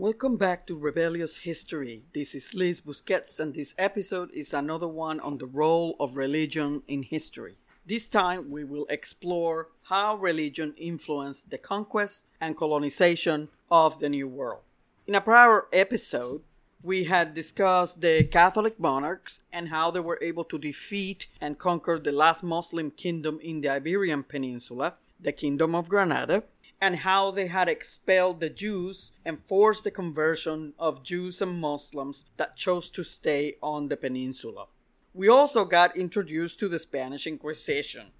Welcome back to Rebellious History. This is Liz Busquets, and this episode is another one on the role of religion in history. This time, we will explore how religion influenced the conquest and colonization of the New World. In a prior episode, we had discussed the Catholic monarchs and how they were able to defeat and conquer the last Muslim kingdom in the Iberian Peninsula, the Kingdom of Granada, and how they had expelled the Jews and forced the conversion of Jews and Muslims that chose to stay on the peninsula. We also got introduced to the Spanish Inquisition.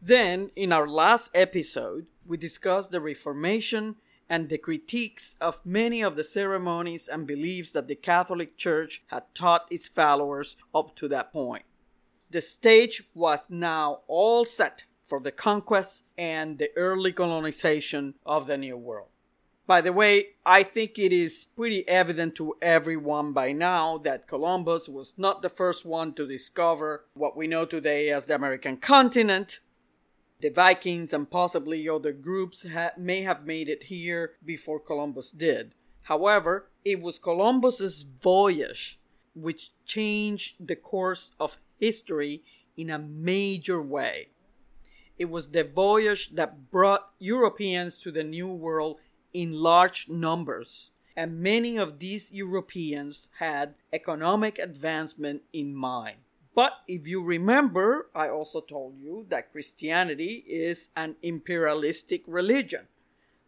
Then, in our last episode, we discussed the Reformation and the critiques of many of the ceremonies and beliefs that the Catholic Church had taught its followers up to that point. The stage was now all set for the conquest and the early colonization of the New World. By the way, I think it is pretty evident to everyone by now that Columbus was not the first one to discover what we know today as the American continent. The Vikings and possibly other groups ha- may have made it here before Columbus did. However, it was Columbus's voyage which changed the course of history in a major way. It was the voyage that brought Europeans to the New World in large numbers, and many of these Europeans had economic advancement in mind. But if you remember, I also told you that Christianity is an imperialistic religion.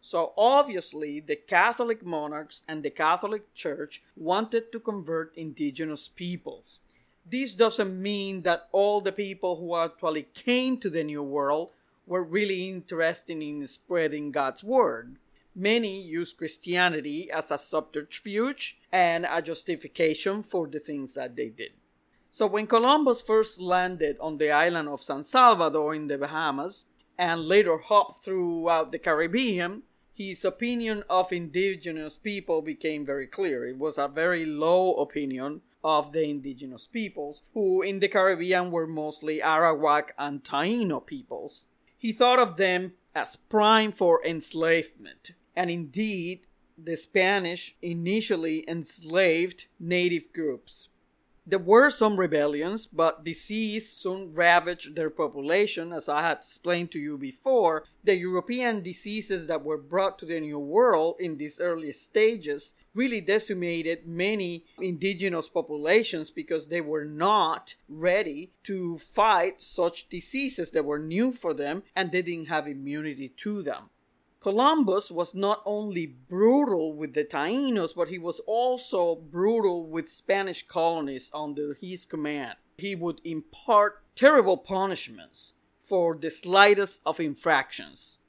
So obviously, the Catholic monarchs and the Catholic Church wanted to convert indigenous peoples. This doesn't mean that all the people who actually came to the New World were really interested in spreading God's word. Many used Christianity as a subterfuge and a justification for the things that they did. So when Columbus first landed on the island of San Salvador in the Bahamas and later hopped throughout the Caribbean, his opinion of indigenous people became very clear. It was a very low opinion of the indigenous peoples, who in the Caribbean were mostly Arawak and Taino peoples. He thought of them as prime for enslavement, and indeed, the Spanish initially enslaved native groups. There were some rebellions, but disease soon ravaged their population, as I had explained to you before. The European diseases that were brought to the New World in these early stages really decimated many indigenous populations because they were not ready to fight such diseases that were new for them and they didn't have immunity to them. Columbus was not only brutal with the Taínos, but he was also brutal with Spanish colonies under his command. He would impart terrible punishments for the slightest of infractions.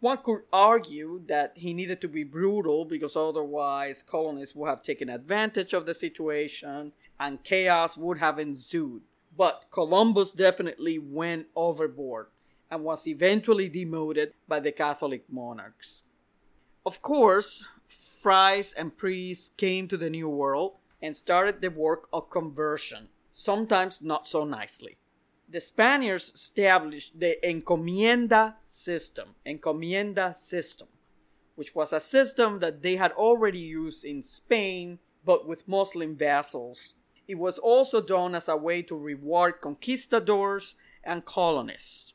One could argue that he needed to be brutal because otherwise colonists would have taken advantage of the situation and chaos would have ensued. But Columbus definitely went overboard and was eventually demoted by the Catholic monarchs. Of course, friars and priests came to the New World and started the work of conversion, sometimes not so nicely. The Spaniards established the encomienda system, encomienda system, which was a system that they had already used in Spain, but with Muslim vassals. It was also done as a way to reward conquistadors and colonists.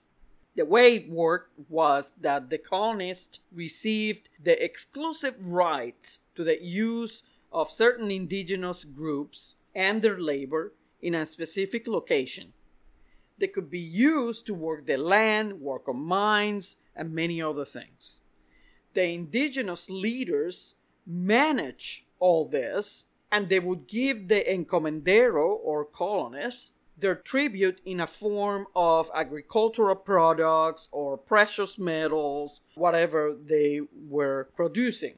The way it worked was that the colonists received the exclusive rights to the use of certain indigenous groups and their labor in a specific location. They could be used to work the land, work on mines, and many other things. The indigenous leaders manage all this, and they would give the encomendero or colonists their tribute in a form of agricultural products or precious metals, whatever they were producing.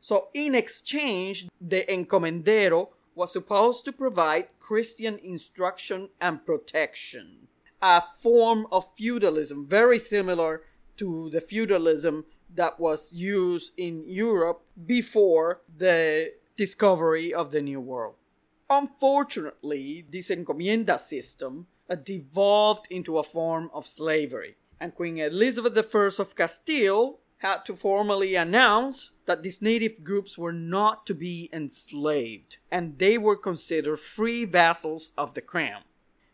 So, in exchange, the encomendero was supposed to provide Christian instruction and protection, a form of feudalism very similar to the feudalism that was used in Europe before the discovery of the New World. Unfortunately, this encomienda system uh, devolved into a form of slavery, and Queen Elizabeth I of Castile had to formally announce that these native groups were not to be enslaved and they were considered free vassals of the crown.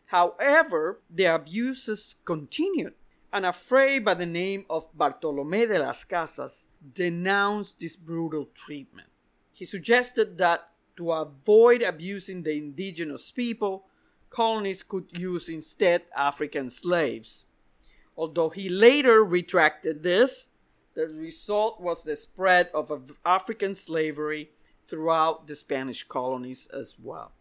However, the abuses continued, and a fray by the name of Bartolomé de las Casas denounced this brutal treatment. He suggested that to avoid abusing the indigenous people, colonies could use instead African slaves. Although he later retracted this, the result was the spread of African slavery throughout the Spanish colonies as well.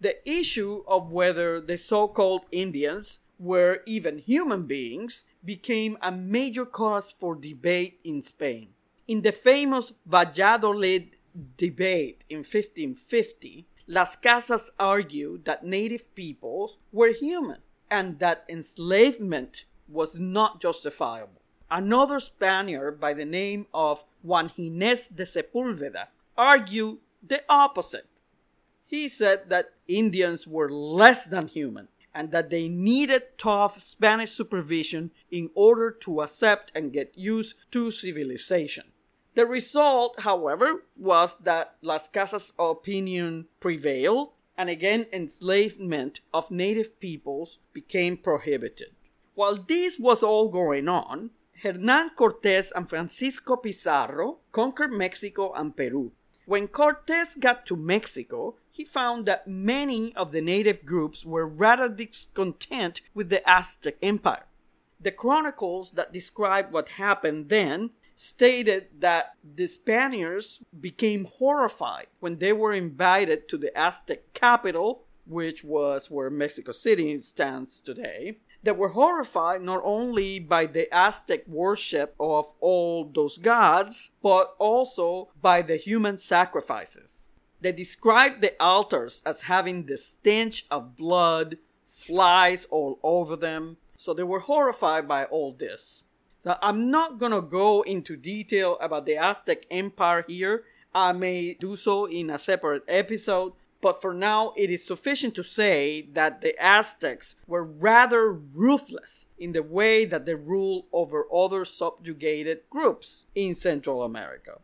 The issue of whether the so called Indians were even human beings became a major cause for debate in Spain. In the famous Valladolid debate in 1550, Las Casas argued that native peoples were human and that enslavement was not justifiable. Another Spaniard by the name of Juan Gines de Sepulveda argued the opposite. He said that Indians were less than human and that they needed tough Spanish supervision in order to accept and get used to civilization. The result, however, was that Las Casas' opinion prevailed, and again enslavement of native peoples became prohibited. While this was all going on, Hernan Cortes and Francisco Pizarro conquered Mexico and Peru. When Cortes got to Mexico, he found that many of the native groups were rather discontent with the Aztec Empire. The chronicles that describe what happened then stated that the Spaniards became horrified when they were invited to the Aztec capital, which was where Mexico City stands today, that were horrified not only by the Aztec worship of all those gods, but also by the human sacrifices. They described the altars as having the stench of blood, flies all over them, so they were horrified by all this. So I'm not gonna go into detail about the Aztec Empire here. I may do so in a separate episode, but for now, it is sufficient to say that the Aztecs were rather ruthless in the way that they ruled over other subjugated groups in Central America.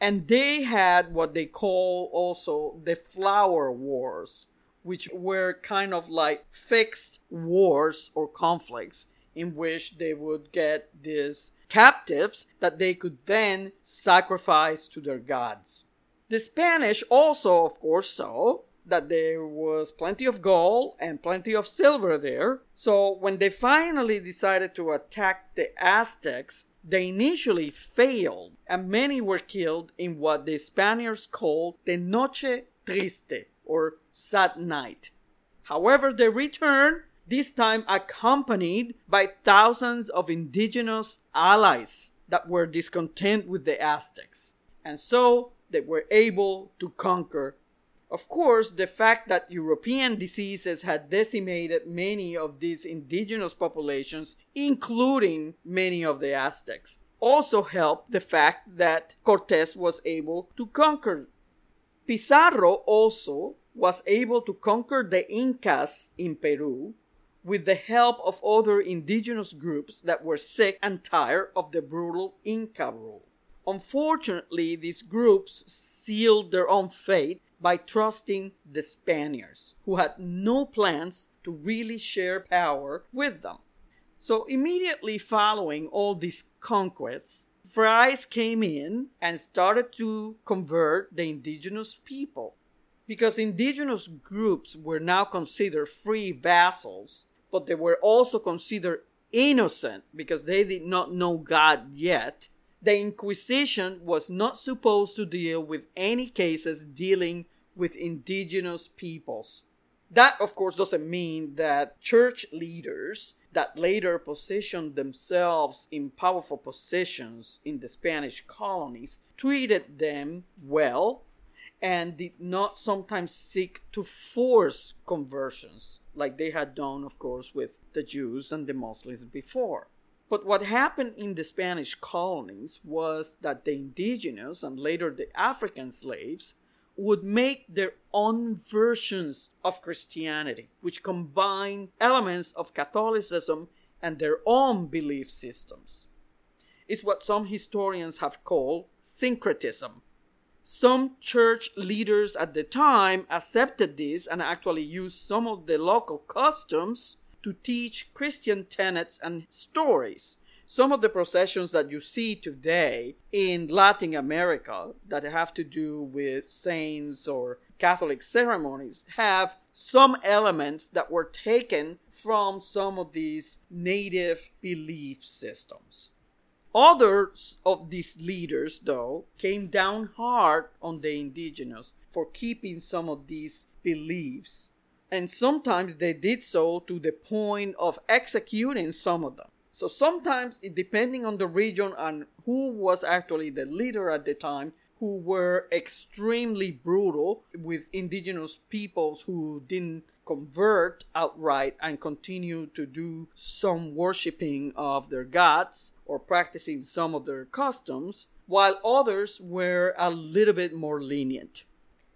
And they had what they call also the flower wars, which were kind of like fixed wars or conflicts in which they would get these captives that they could then sacrifice to their gods. The Spanish also, of course, saw that there was plenty of gold and plenty of silver there. So when they finally decided to attack the Aztecs, they initially failed, and many were killed in what the Spaniards called the Noche Triste, or sad night. However, they returned, this time accompanied by thousands of indigenous allies that were discontent with the Aztecs. And so they were able to conquer. Of course, the fact that European diseases had decimated many of these indigenous populations, including many of the Aztecs, also helped the fact that Cortes was able to conquer. Pizarro also was able to conquer the Incas in Peru with the help of other indigenous groups that were sick and tired of the brutal Inca rule. Unfortunately, these groups sealed their own fate by trusting the Spaniards, who had no plans to really share power with them. So, immediately following all these conquests, Frai's came in and started to convert the indigenous people. Because indigenous groups were now considered free vassals, but they were also considered innocent because they did not know God yet the Inquisition was not supposed to deal with any cases dealing with indigenous peoples. That, of course, doesn't mean that church leaders that later positioned themselves in powerful positions in the Spanish colonies treated them well and did not sometimes seek to force conversions, like they had done, of course, with the Jews and the Muslims before. But what happened in the Spanish colonies was that the indigenous and later the African slaves would make their own versions of Christianity, which combined elements of Catholicism and their own belief systems. It's what some historians have called syncretism. Some church leaders at the time accepted this and actually used some of the local customs to teach Christian tenets and stories. Some of the processions that you see today in Latin America that have to do with saints or Catholic ceremonies have some elements that were taken from some of these native belief systems. Others of these leaders, though, came down hard on the indigenous for keeping some of these beliefs. And sometimes they did so to the point of executing some of them. So sometimes, depending on the region and who was actually the leader at the time, who were extremely brutal with indigenous peoples who didn't convert outright and continue to do some worshiping of their gods or practicing some of their customs, while others were a little bit more lenient.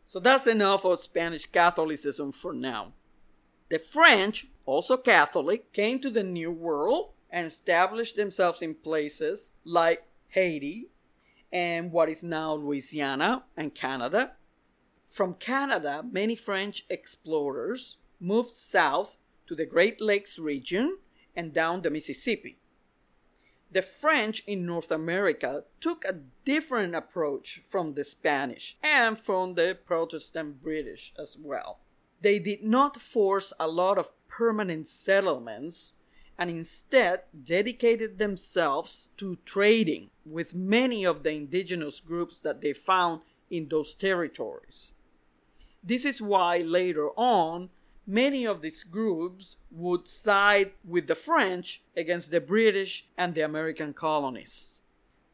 So that's enough of Spanish Catholicism for now. The French, also Catholic, came to the New World and established themselves in places like Haiti and what is now Louisiana and Canada. From Canada, many French explorers moved south to the Great Lakes region and down the Mississippi. The French in North America took a different approach from the Spanish and from the Protestant British as well. They did not force a lot of permanent settlements and instead dedicated themselves to trading with many of the indigenous groups that they found in those territories. This is why later on many of these groups would side with the French against the British and the American colonists.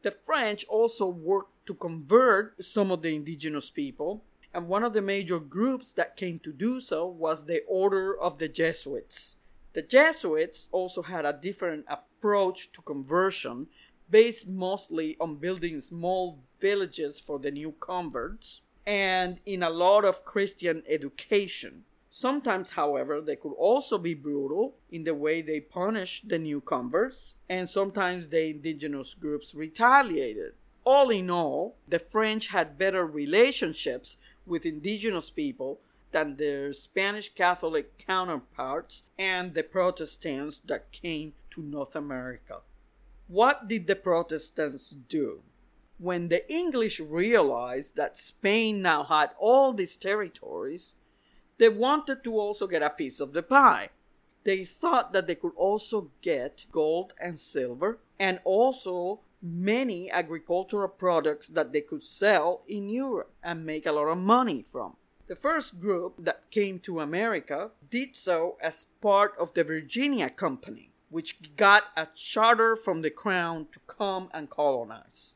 The French also worked to convert some of the indigenous people, and one of the major groups that came to do so was the Order of the Jesuits. The Jesuits also had a different approach to conversion based mostly on building small villages for the new converts and in a lot of Christian education. Sometimes, however, they could also be brutal in the way they punished the new converts, and sometimes the indigenous groups retaliated. All in all, the French had better relationships with indigenous people than their Spanish Catholic counterparts and the Protestants that came to North America. What did the Protestants do? When the English realized that Spain now had all these territories, they wanted to also get a piece of the pie. They thought that they could also get gold and silver and also many agricultural products that they could sell in Europe and make a lot of money from. The first group that came to America did so as part of the Virginia Company, which got a charter from the crown to come and colonize.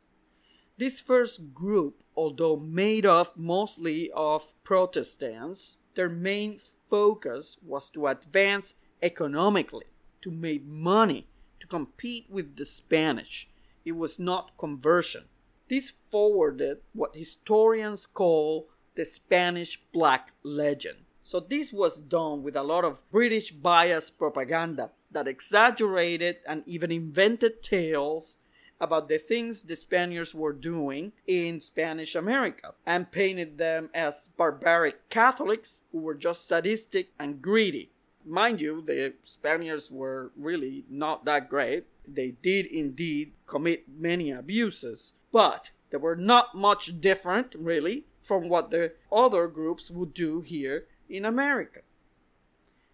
This first group, although made up mostly of Protestants, their main focus was to advance economically, to make money, to compete with the Spanish. It was not conversion. This forwarded what historians call the Spanish Black Legend. So this was done with a lot of British bias propaganda that exaggerated and even invented tales about the things the Spaniards were doing in Spanish America and painted them as barbaric Catholics who were just sadistic and greedy. Mind you, the Spaniards were really not that great. They did indeed commit many abuses, but they were not much different, really, from what the other groups would do here in America.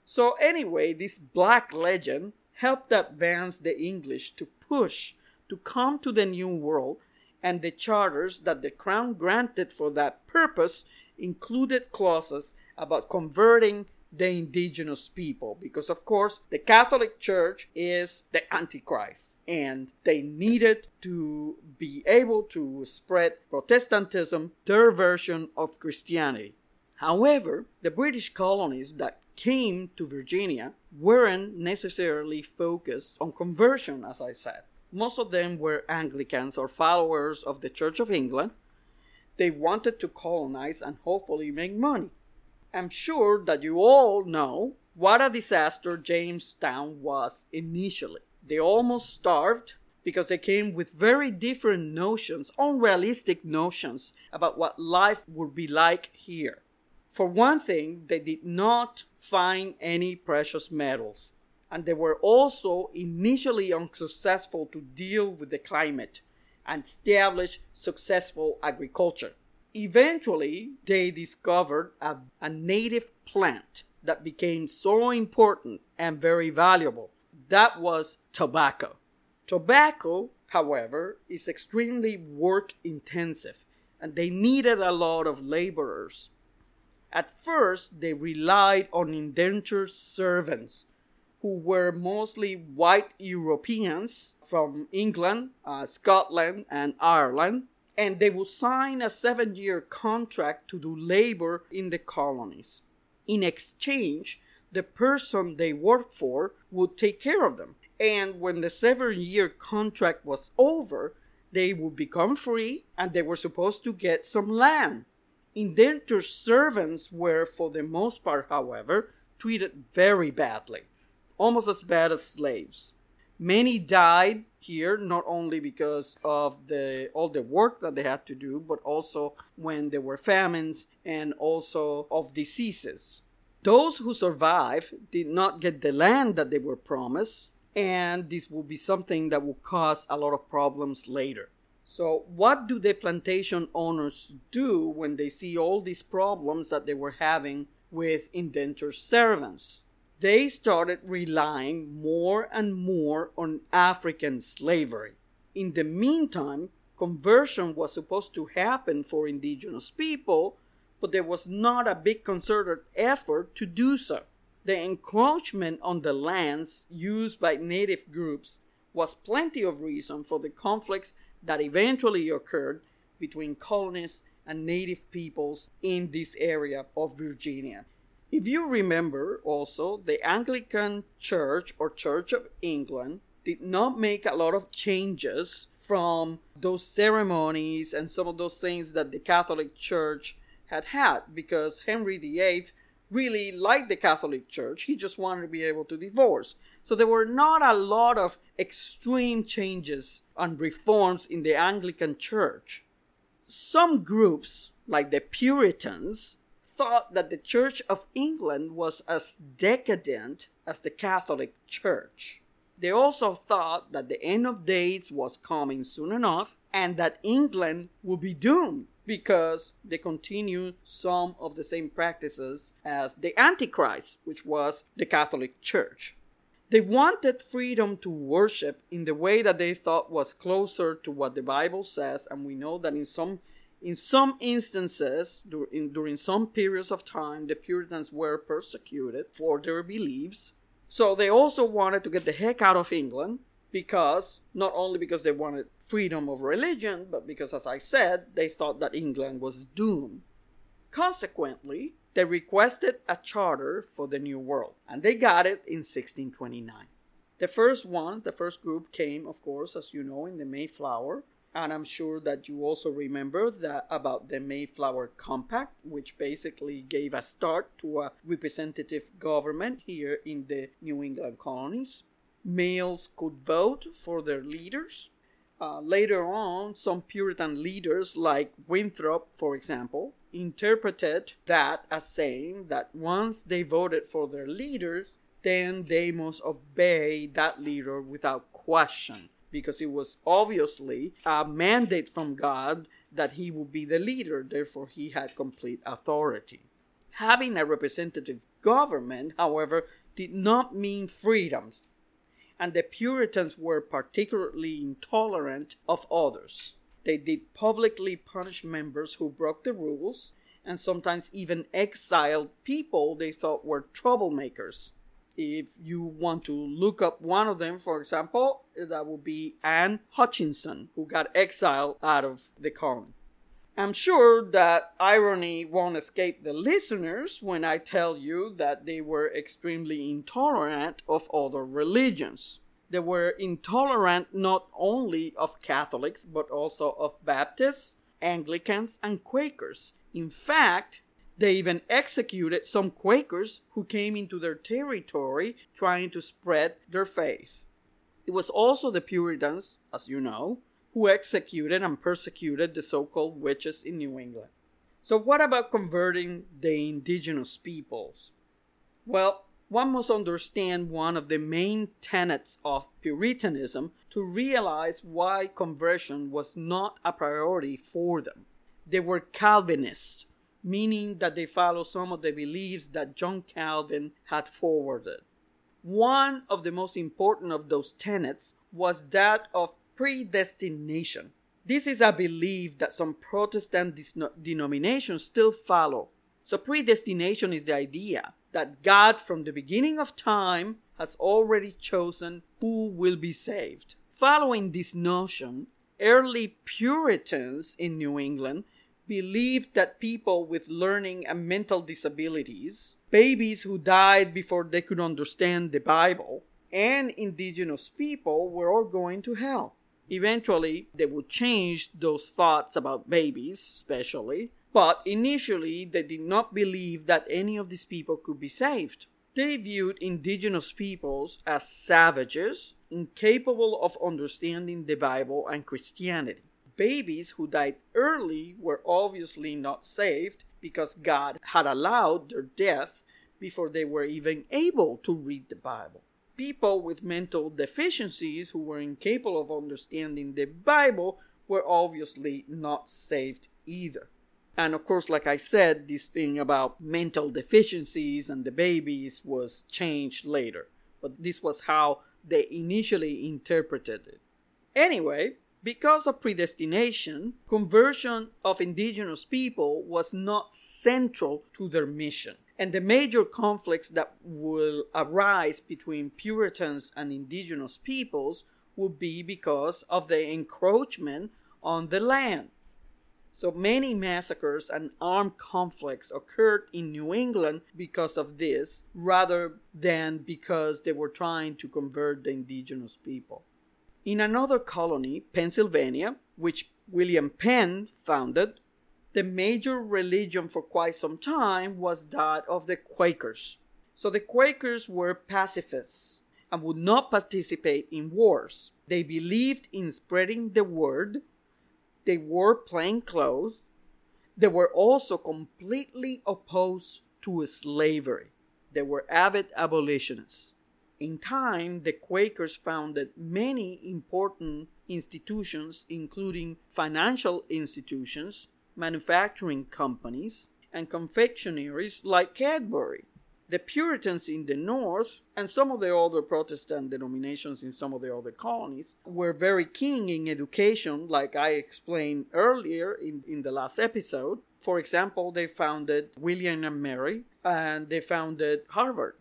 So, anyway, this black legend helped advance the English to push to come to the New World, and the charters that the Crown granted for that purpose included clauses about converting the indigenous people because of course the catholic church is the antichrist and they needed to be able to spread protestantism their version of christianity however the british colonies that came to virginia weren't necessarily focused on conversion as i said most of them were Anglicans or followers of the Church of England. They wanted to colonize and hopefully make money. I'm sure that you all know what a disaster Jamestown was initially. They almost starved, because they came with very different notions, unrealistic notions about what life would be like here. For one thing, they did not find any precious metals, and they were also initially unsuccessful to deal with the climate and establish successful agriculture. Eventually, they discovered a, a native plant that became so important and very valuable. That was tobacco. Tobacco, however, is extremely work intensive and they needed a lot of laborers. At first, they relied on indentured servants who were mostly white Europeans from England, uh, Scotland, and Ireland, and they would sign a seven year contract to do labor in the colonies. In exchange, the person they worked for would take care of them. And when the seven year contract was over, they would become free and they were supposed to get some land. Indentured servants were, for the most part, however, treated very badly, almost as bad as slaves. Many died here not only because of the all the work that they had to do, but also when there were famines and also of diseases. Those who survived did not get the land that they were promised, and this will be something that will cause a lot of problems later. So, what do the plantation owners do when they see all these problems that they were having with indentured servants? They started relying more and more on African slavery. In the meantime, conversion was supposed to happen for indigenous people, but there was not a big concerted effort to do so. The encroachment on the lands used by native groups was plenty of reason for the conflicts that eventually occurred between colonists and native peoples in this area of Virginia. If you remember also, the Anglican Church or Church of England did not make a lot of changes from those ceremonies and some of those things that the Catholic Church had had because Henry VIII really liked the Catholic Church. He just wanted to be able to divorce. So there were not a lot of extreme changes and reforms in the Anglican Church. Some groups, like the Puritans, thought that the Church of England was as decadent as the Catholic Church. They also thought that the end of days was coming soon enough and that England would be doomed because they continued some of the same practices as the Antichrist, which was the Catholic Church. They wanted freedom to worship in the way that they thought was closer to what the Bible says, and we know that in some in some instances, during, some periods of time, the Puritans were persecuted for their beliefs. So they also wanted to get the heck out of England because not only because they wanted freedom of religion, but because, as I said, they thought that England was doomed. Consequently, they requested a charter for the New World, and they got it in 1629. The first one, the first group came, of course, as you know, in the Mayflower, and I'm sure that you also remember that about the Mayflower Compact, which basically gave a start to a representative government here in the New England colonies. Males could vote for their leaders. Uh, later on, some Puritan leaders, like Winthrop, for example, interpreted that as saying that once they voted for their leaders, then they must obey that leader without question because it was obviously a mandate from God that he would be the leader, therefore, he had complete authority. Having a representative government, however, did not mean freedoms, and the Puritans were particularly intolerant of others. They did publicly punish members who broke the rules and sometimes even exiled people they thought were troublemakers. If you want to look up one of them, for example, that would be Anne Hutchinson, who got exiled out of the colony. I'm sure that irony won't escape the listeners when I tell you that they were extremely intolerant of other religions. They were intolerant not only of Catholics but also of Baptists, Anglicans, and Quakers. In fact, they even executed some Quakers who came into their territory trying to spread their faith. It was also the Puritans, as you know, who executed and persecuted the so called witches in New England. So, what about converting the indigenous peoples? Well, one must understand one of the main tenets of Puritanism to realize why conversion was not a priority for them. They were Calvinists, meaning that they follow some of the beliefs that John Calvin had forwarded. One of the most important of those tenets was that of predestination. This is a belief that some Protestant denominations still follow. So, predestination is the idea that God, from the beginning of time, has already chosen who will be saved. Following this notion, early Puritans in New England believed that people with learning and mental disabilities, babies who died before they could understand the Bible, and indigenous people were all going to hell. Eventually, they would change those thoughts about babies, especially, but initially they did not believe that any of these people could be saved. They viewed indigenous peoples as savages, incapable of understanding the Bible and Christianity. Babies who died early were obviously not saved because God had allowed their death before they were even able to read the Bible people with mental deficiencies who were incapable of understanding the Bible were obviously not saved either. And of course, like I said, this thing about mental deficiencies and the babies was changed later. But this was how they initially interpreted it. Anyway, because of predestination, conversion of indigenous people was not central to their mission. And the major conflicts that will arise between Puritans and indigenous peoples would be because of the encroachment on the land. So many massacres and armed conflicts occurred in New England because of this, rather than because they were trying to convert the indigenous people. In another colony, Pennsylvania, which William Penn founded, the major religion for quite some time was that of the Quakers. So the Quakers were pacifists and would not participate in wars. They believed in spreading the word. They wore plain clothes. They were also completely opposed to slavery. They were avid abolitionists. In time, the Quakers founded many important institutions, including financial institutions, manufacturing companies, and confectionaries like Cadbury. The Puritans in the North and some of the other Protestant denominations in some of the other colonies were very keen in education, like I explained earlier in, in the last episode. For example, they founded William and Mary and they founded Harvard.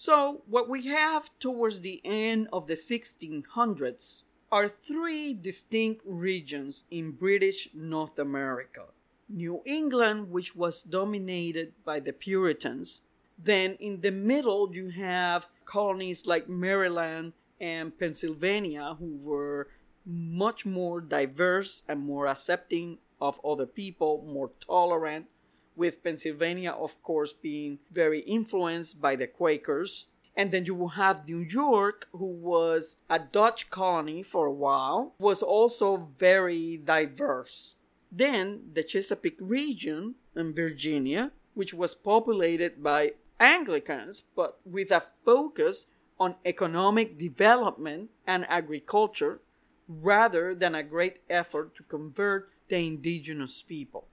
So, what we have towards the end of the 1600s are three distinct regions in British North America New England, which was dominated by the Puritans. Then in the middle, you have colonies like Maryland and Pennsylvania, who were much more diverse and more accepting of other people, more tolerant, with Pennsylvania, of course, being very influenced by the Quakers. And then you will have New York, who was a Dutch colony for a while, was also very diverse. Then the Chesapeake region in Virginia, which was populated by Anglicans, but with a focus on economic development and agriculture rather than a great effort to convert the indigenous people.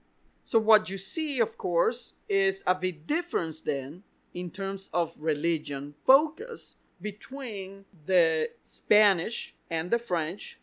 So, what you see, of course, is a big difference then in terms of religion focus between the Spanish and the French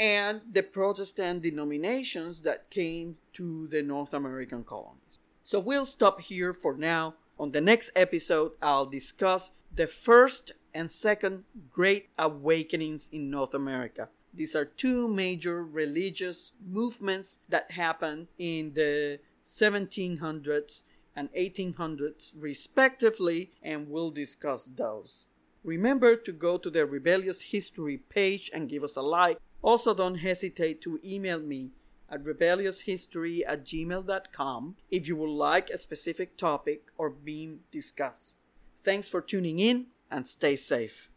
and the Protestant denominations that came to the North American colonies. So we'll stop here for now. On the next episode, I'll discuss the first and second great awakenings in North America. These are two major religious movements that happened in the 1700s and 1800s, respectively, and we'll discuss those. Remember to go to the Rebellious History page and give us a like. Also, don't hesitate to email me at rebellioushistory at gmail.com if you would like a specific topic or theme discussed. Thanks for tuning in and stay safe.